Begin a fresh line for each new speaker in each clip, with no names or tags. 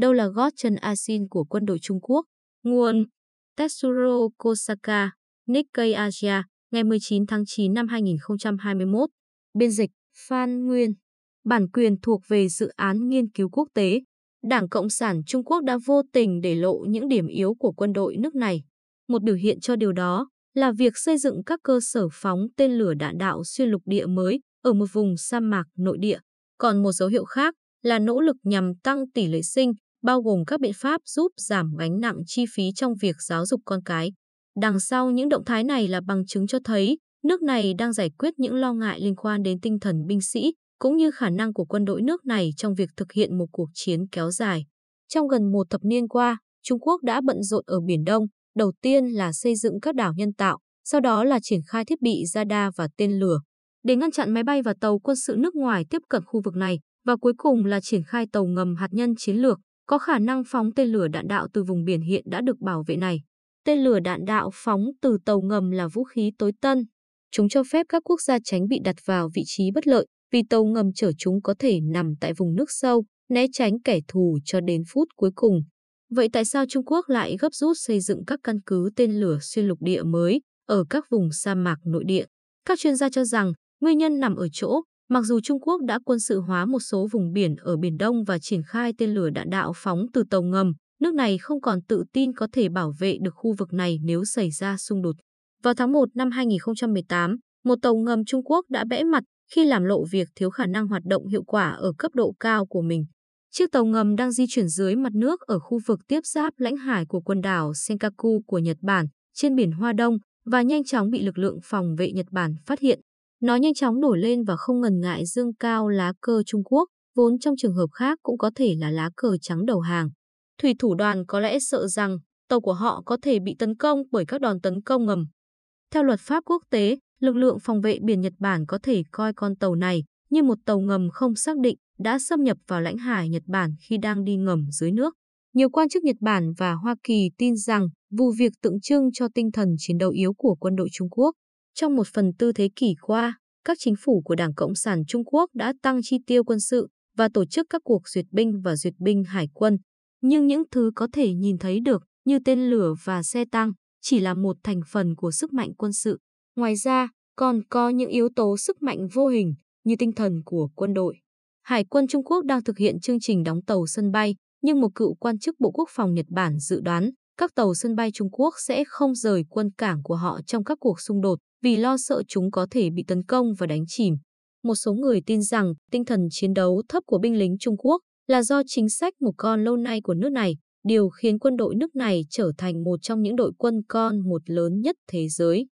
đâu là gót chân Asin của quân đội Trung Quốc. Nguồn Tetsuro Kosaka, Nikkei Asia, ngày 19 tháng 9 năm 2021. Biên dịch Phan Nguyên. Bản quyền thuộc về dự án nghiên cứu quốc tế. Đảng Cộng sản Trung Quốc đã vô tình để lộ những điểm yếu của quân đội nước này. Một biểu hiện cho điều đó là việc xây dựng các cơ sở phóng tên lửa đạn đạo xuyên lục địa mới ở một vùng sa mạc nội địa. Còn một dấu hiệu khác là nỗ lực nhằm tăng tỷ lệ sinh, bao gồm các biện pháp giúp giảm gánh nặng chi phí trong việc giáo dục con cái. Đằng sau những động thái này là bằng chứng cho thấy nước này đang giải quyết những lo ngại liên quan đến tinh thần binh sĩ cũng như khả năng của quân đội nước này trong việc thực hiện một cuộc chiến kéo dài. Trong gần một thập niên qua, Trung Quốc đã bận rộn ở Biển Đông, đầu tiên là xây dựng các đảo nhân tạo, sau đó là triển khai thiết bị radar và tên lửa. Để ngăn chặn máy bay và tàu quân sự nước ngoài tiếp cận khu vực này, và cuối cùng là triển khai tàu ngầm hạt nhân chiến lược, có khả năng phóng tên lửa đạn đạo từ vùng biển hiện đã được bảo vệ này. Tên lửa đạn đạo phóng từ tàu ngầm là vũ khí tối tân. Chúng cho phép các quốc gia tránh bị đặt vào vị trí bất lợi vì tàu ngầm chở chúng có thể nằm tại vùng nước sâu, né tránh kẻ thù cho đến phút cuối cùng. Vậy tại sao Trung Quốc lại gấp rút xây dựng các căn cứ tên lửa xuyên lục địa mới ở các vùng sa mạc nội địa? Các chuyên gia cho rằng nguyên nhân nằm ở chỗ, mặc dù Trung Quốc đã quân sự hóa một số vùng biển ở Biển Đông và triển khai tên lửa đạn đạo phóng từ tàu ngầm, nước này không còn tự tin có thể bảo vệ được khu vực này nếu xảy ra xung đột. Vào tháng 1 năm 2018, một tàu ngầm Trung Quốc đã bẽ mặt khi làm lộ việc thiếu khả năng hoạt động hiệu quả ở cấp độ cao của mình. Chiếc tàu ngầm đang di chuyển dưới mặt nước ở khu vực tiếp giáp lãnh hải của quần đảo Senkaku của Nhật Bản trên biển Hoa Đông và nhanh chóng bị lực lượng phòng vệ Nhật Bản phát hiện. Nó nhanh chóng nổi lên và không ngần ngại dương cao lá cờ Trung Quốc, vốn trong trường hợp khác cũng có thể là lá cờ trắng đầu hàng. Thủy thủ đoàn có lẽ sợ rằng tàu của họ có thể bị tấn công bởi các đòn tấn công ngầm. Theo luật pháp quốc tế, lực lượng phòng vệ biển Nhật Bản có thể coi con tàu này như một tàu ngầm không xác định đã xâm nhập vào lãnh hải Nhật Bản khi đang đi ngầm dưới nước. Nhiều quan chức Nhật Bản và Hoa Kỳ tin rằng vụ việc tượng trưng cho tinh thần chiến đấu yếu của quân đội Trung Quốc. Trong một phần tư thế kỷ qua, các chính phủ của Đảng Cộng sản Trung Quốc đã tăng chi tiêu quân sự và tổ chức các cuộc duyệt binh và duyệt binh hải quân. Nhưng những thứ có thể nhìn thấy được như tên lửa và xe tăng chỉ là một thành phần của sức mạnh quân sự. Ngoài ra, còn có những yếu tố sức mạnh vô hình như tinh thần của quân đội. Hải quân Trung Quốc đang thực hiện chương trình đóng tàu sân bay, nhưng một cựu quan chức Bộ Quốc phòng Nhật Bản dự đoán các tàu sân bay Trung Quốc sẽ không rời quân cảng của họ trong các cuộc xung đột vì lo sợ chúng có thể bị tấn công và đánh chìm. Một số người tin rằng tinh thần chiến đấu thấp của binh lính Trung Quốc là do chính sách một con lâu nay của nước này, điều khiến quân đội nước này trở thành một trong những đội quân con một lớn nhất thế giới.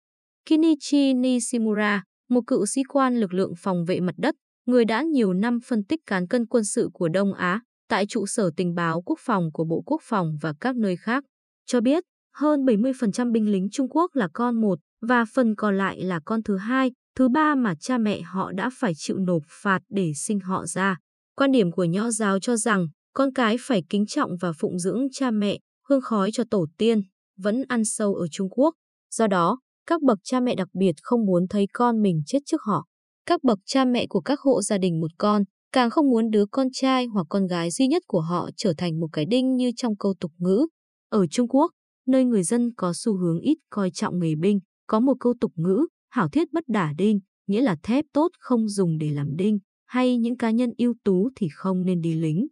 Kinichi Nishimura, một cựu sĩ quan lực lượng phòng vệ mặt đất, người đã nhiều năm phân tích cán cân quân sự của Đông Á tại trụ sở tình báo quốc phòng của Bộ Quốc phòng và các nơi khác, cho biết hơn 70% binh lính Trung Quốc là con một và phần còn lại là con thứ hai, thứ ba mà cha mẹ họ đã phải chịu nộp phạt để sinh họ ra. Quan điểm của nho giáo cho rằng con cái phải kính trọng và phụng dưỡng cha mẹ, hương khói cho tổ tiên, vẫn ăn sâu ở Trung Quốc. Do đó, các bậc cha mẹ đặc biệt không muốn thấy con mình chết trước họ. Các bậc cha mẹ của các hộ gia đình một con càng không muốn đứa con trai hoặc con gái duy nhất của họ trở thành một cái đinh như trong câu tục ngữ. Ở Trung Quốc, nơi người dân có xu hướng ít coi trọng nghề binh, có một câu tục ngữ, hảo thiết bất đả đinh, nghĩa là thép tốt không dùng để làm đinh, hay những cá nhân ưu tú thì không nên đi lính.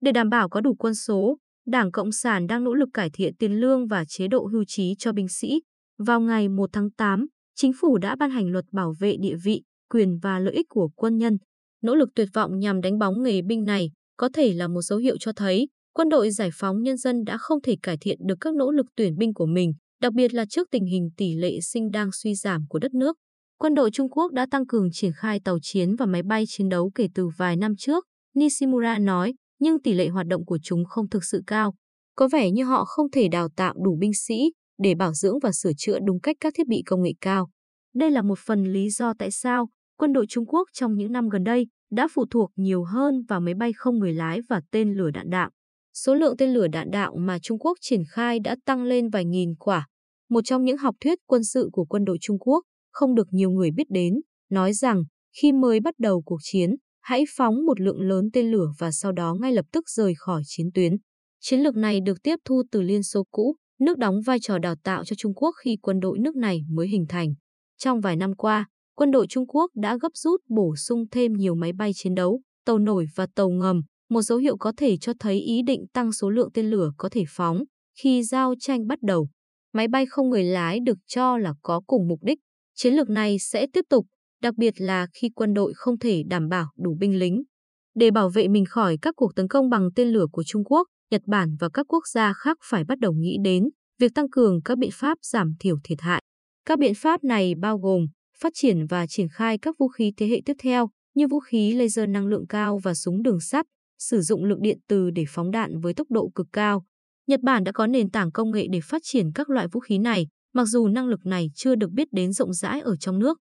Để đảm bảo có đủ quân số, Đảng Cộng sản đang nỗ lực cải thiện tiền lương và chế độ hưu trí cho binh sĩ. Vào ngày 1 tháng 8, chính phủ đã ban hành luật bảo vệ địa vị, quyền và lợi ích của quân nhân. Nỗ lực tuyệt vọng nhằm đánh bóng nghề binh này có thể là một dấu hiệu cho thấy quân đội giải phóng nhân dân đã không thể cải thiện được các nỗ lực tuyển binh của mình, đặc biệt là trước tình hình tỷ lệ sinh đang suy giảm của đất nước. Quân đội Trung Quốc đã tăng cường triển khai tàu chiến và máy bay chiến đấu kể từ vài năm trước, Nishimura nói, nhưng tỷ lệ hoạt động của chúng không thực sự cao. Có vẻ như họ không thể đào tạo đủ binh sĩ để bảo dưỡng và sửa chữa đúng cách các thiết bị công nghệ cao. Đây là một phần lý do tại sao quân đội Trung Quốc trong những năm gần đây đã phụ thuộc nhiều hơn vào máy bay không người lái và tên lửa đạn đạo. Số lượng tên lửa đạn đạo mà Trung Quốc triển khai đã tăng lên vài nghìn quả. Một trong những học thuyết quân sự của quân đội Trung Quốc không được nhiều người biết đến, nói rằng khi mới bắt đầu cuộc chiến, hãy phóng một lượng lớn tên lửa và sau đó ngay lập tức rời khỏi chiến tuyến. Chiến lược này được tiếp thu từ Liên Xô cũ, nước đóng vai trò đào tạo cho Trung Quốc khi quân đội nước này mới hình thành. Trong vài năm qua, quân đội Trung Quốc đã gấp rút bổ sung thêm nhiều máy bay chiến đấu, tàu nổi và tàu ngầm, một dấu hiệu có thể cho thấy ý định tăng số lượng tên lửa có thể phóng khi giao tranh bắt đầu. Máy bay không người lái được cho là có cùng mục đích. Chiến lược này sẽ tiếp tục, đặc biệt là khi quân đội không thể đảm bảo đủ binh lính. Để bảo vệ mình khỏi các cuộc tấn công bằng tên lửa của Trung Quốc, Nhật Bản và các quốc gia khác phải bắt đầu nghĩ đến việc tăng cường các biện pháp giảm thiểu thiệt hại. Các biện pháp này bao gồm phát triển và triển khai các vũ khí thế hệ tiếp theo như vũ khí laser năng lượng cao và súng đường sắt, sử dụng lượng điện từ để phóng đạn với tốc độ cực cao. Nhật Bản đã có nền tảng công nghệ để phát triển các loại vũ khí này, mặc dù năng lực này chưa được biết đến rộng rãi ở trong nước.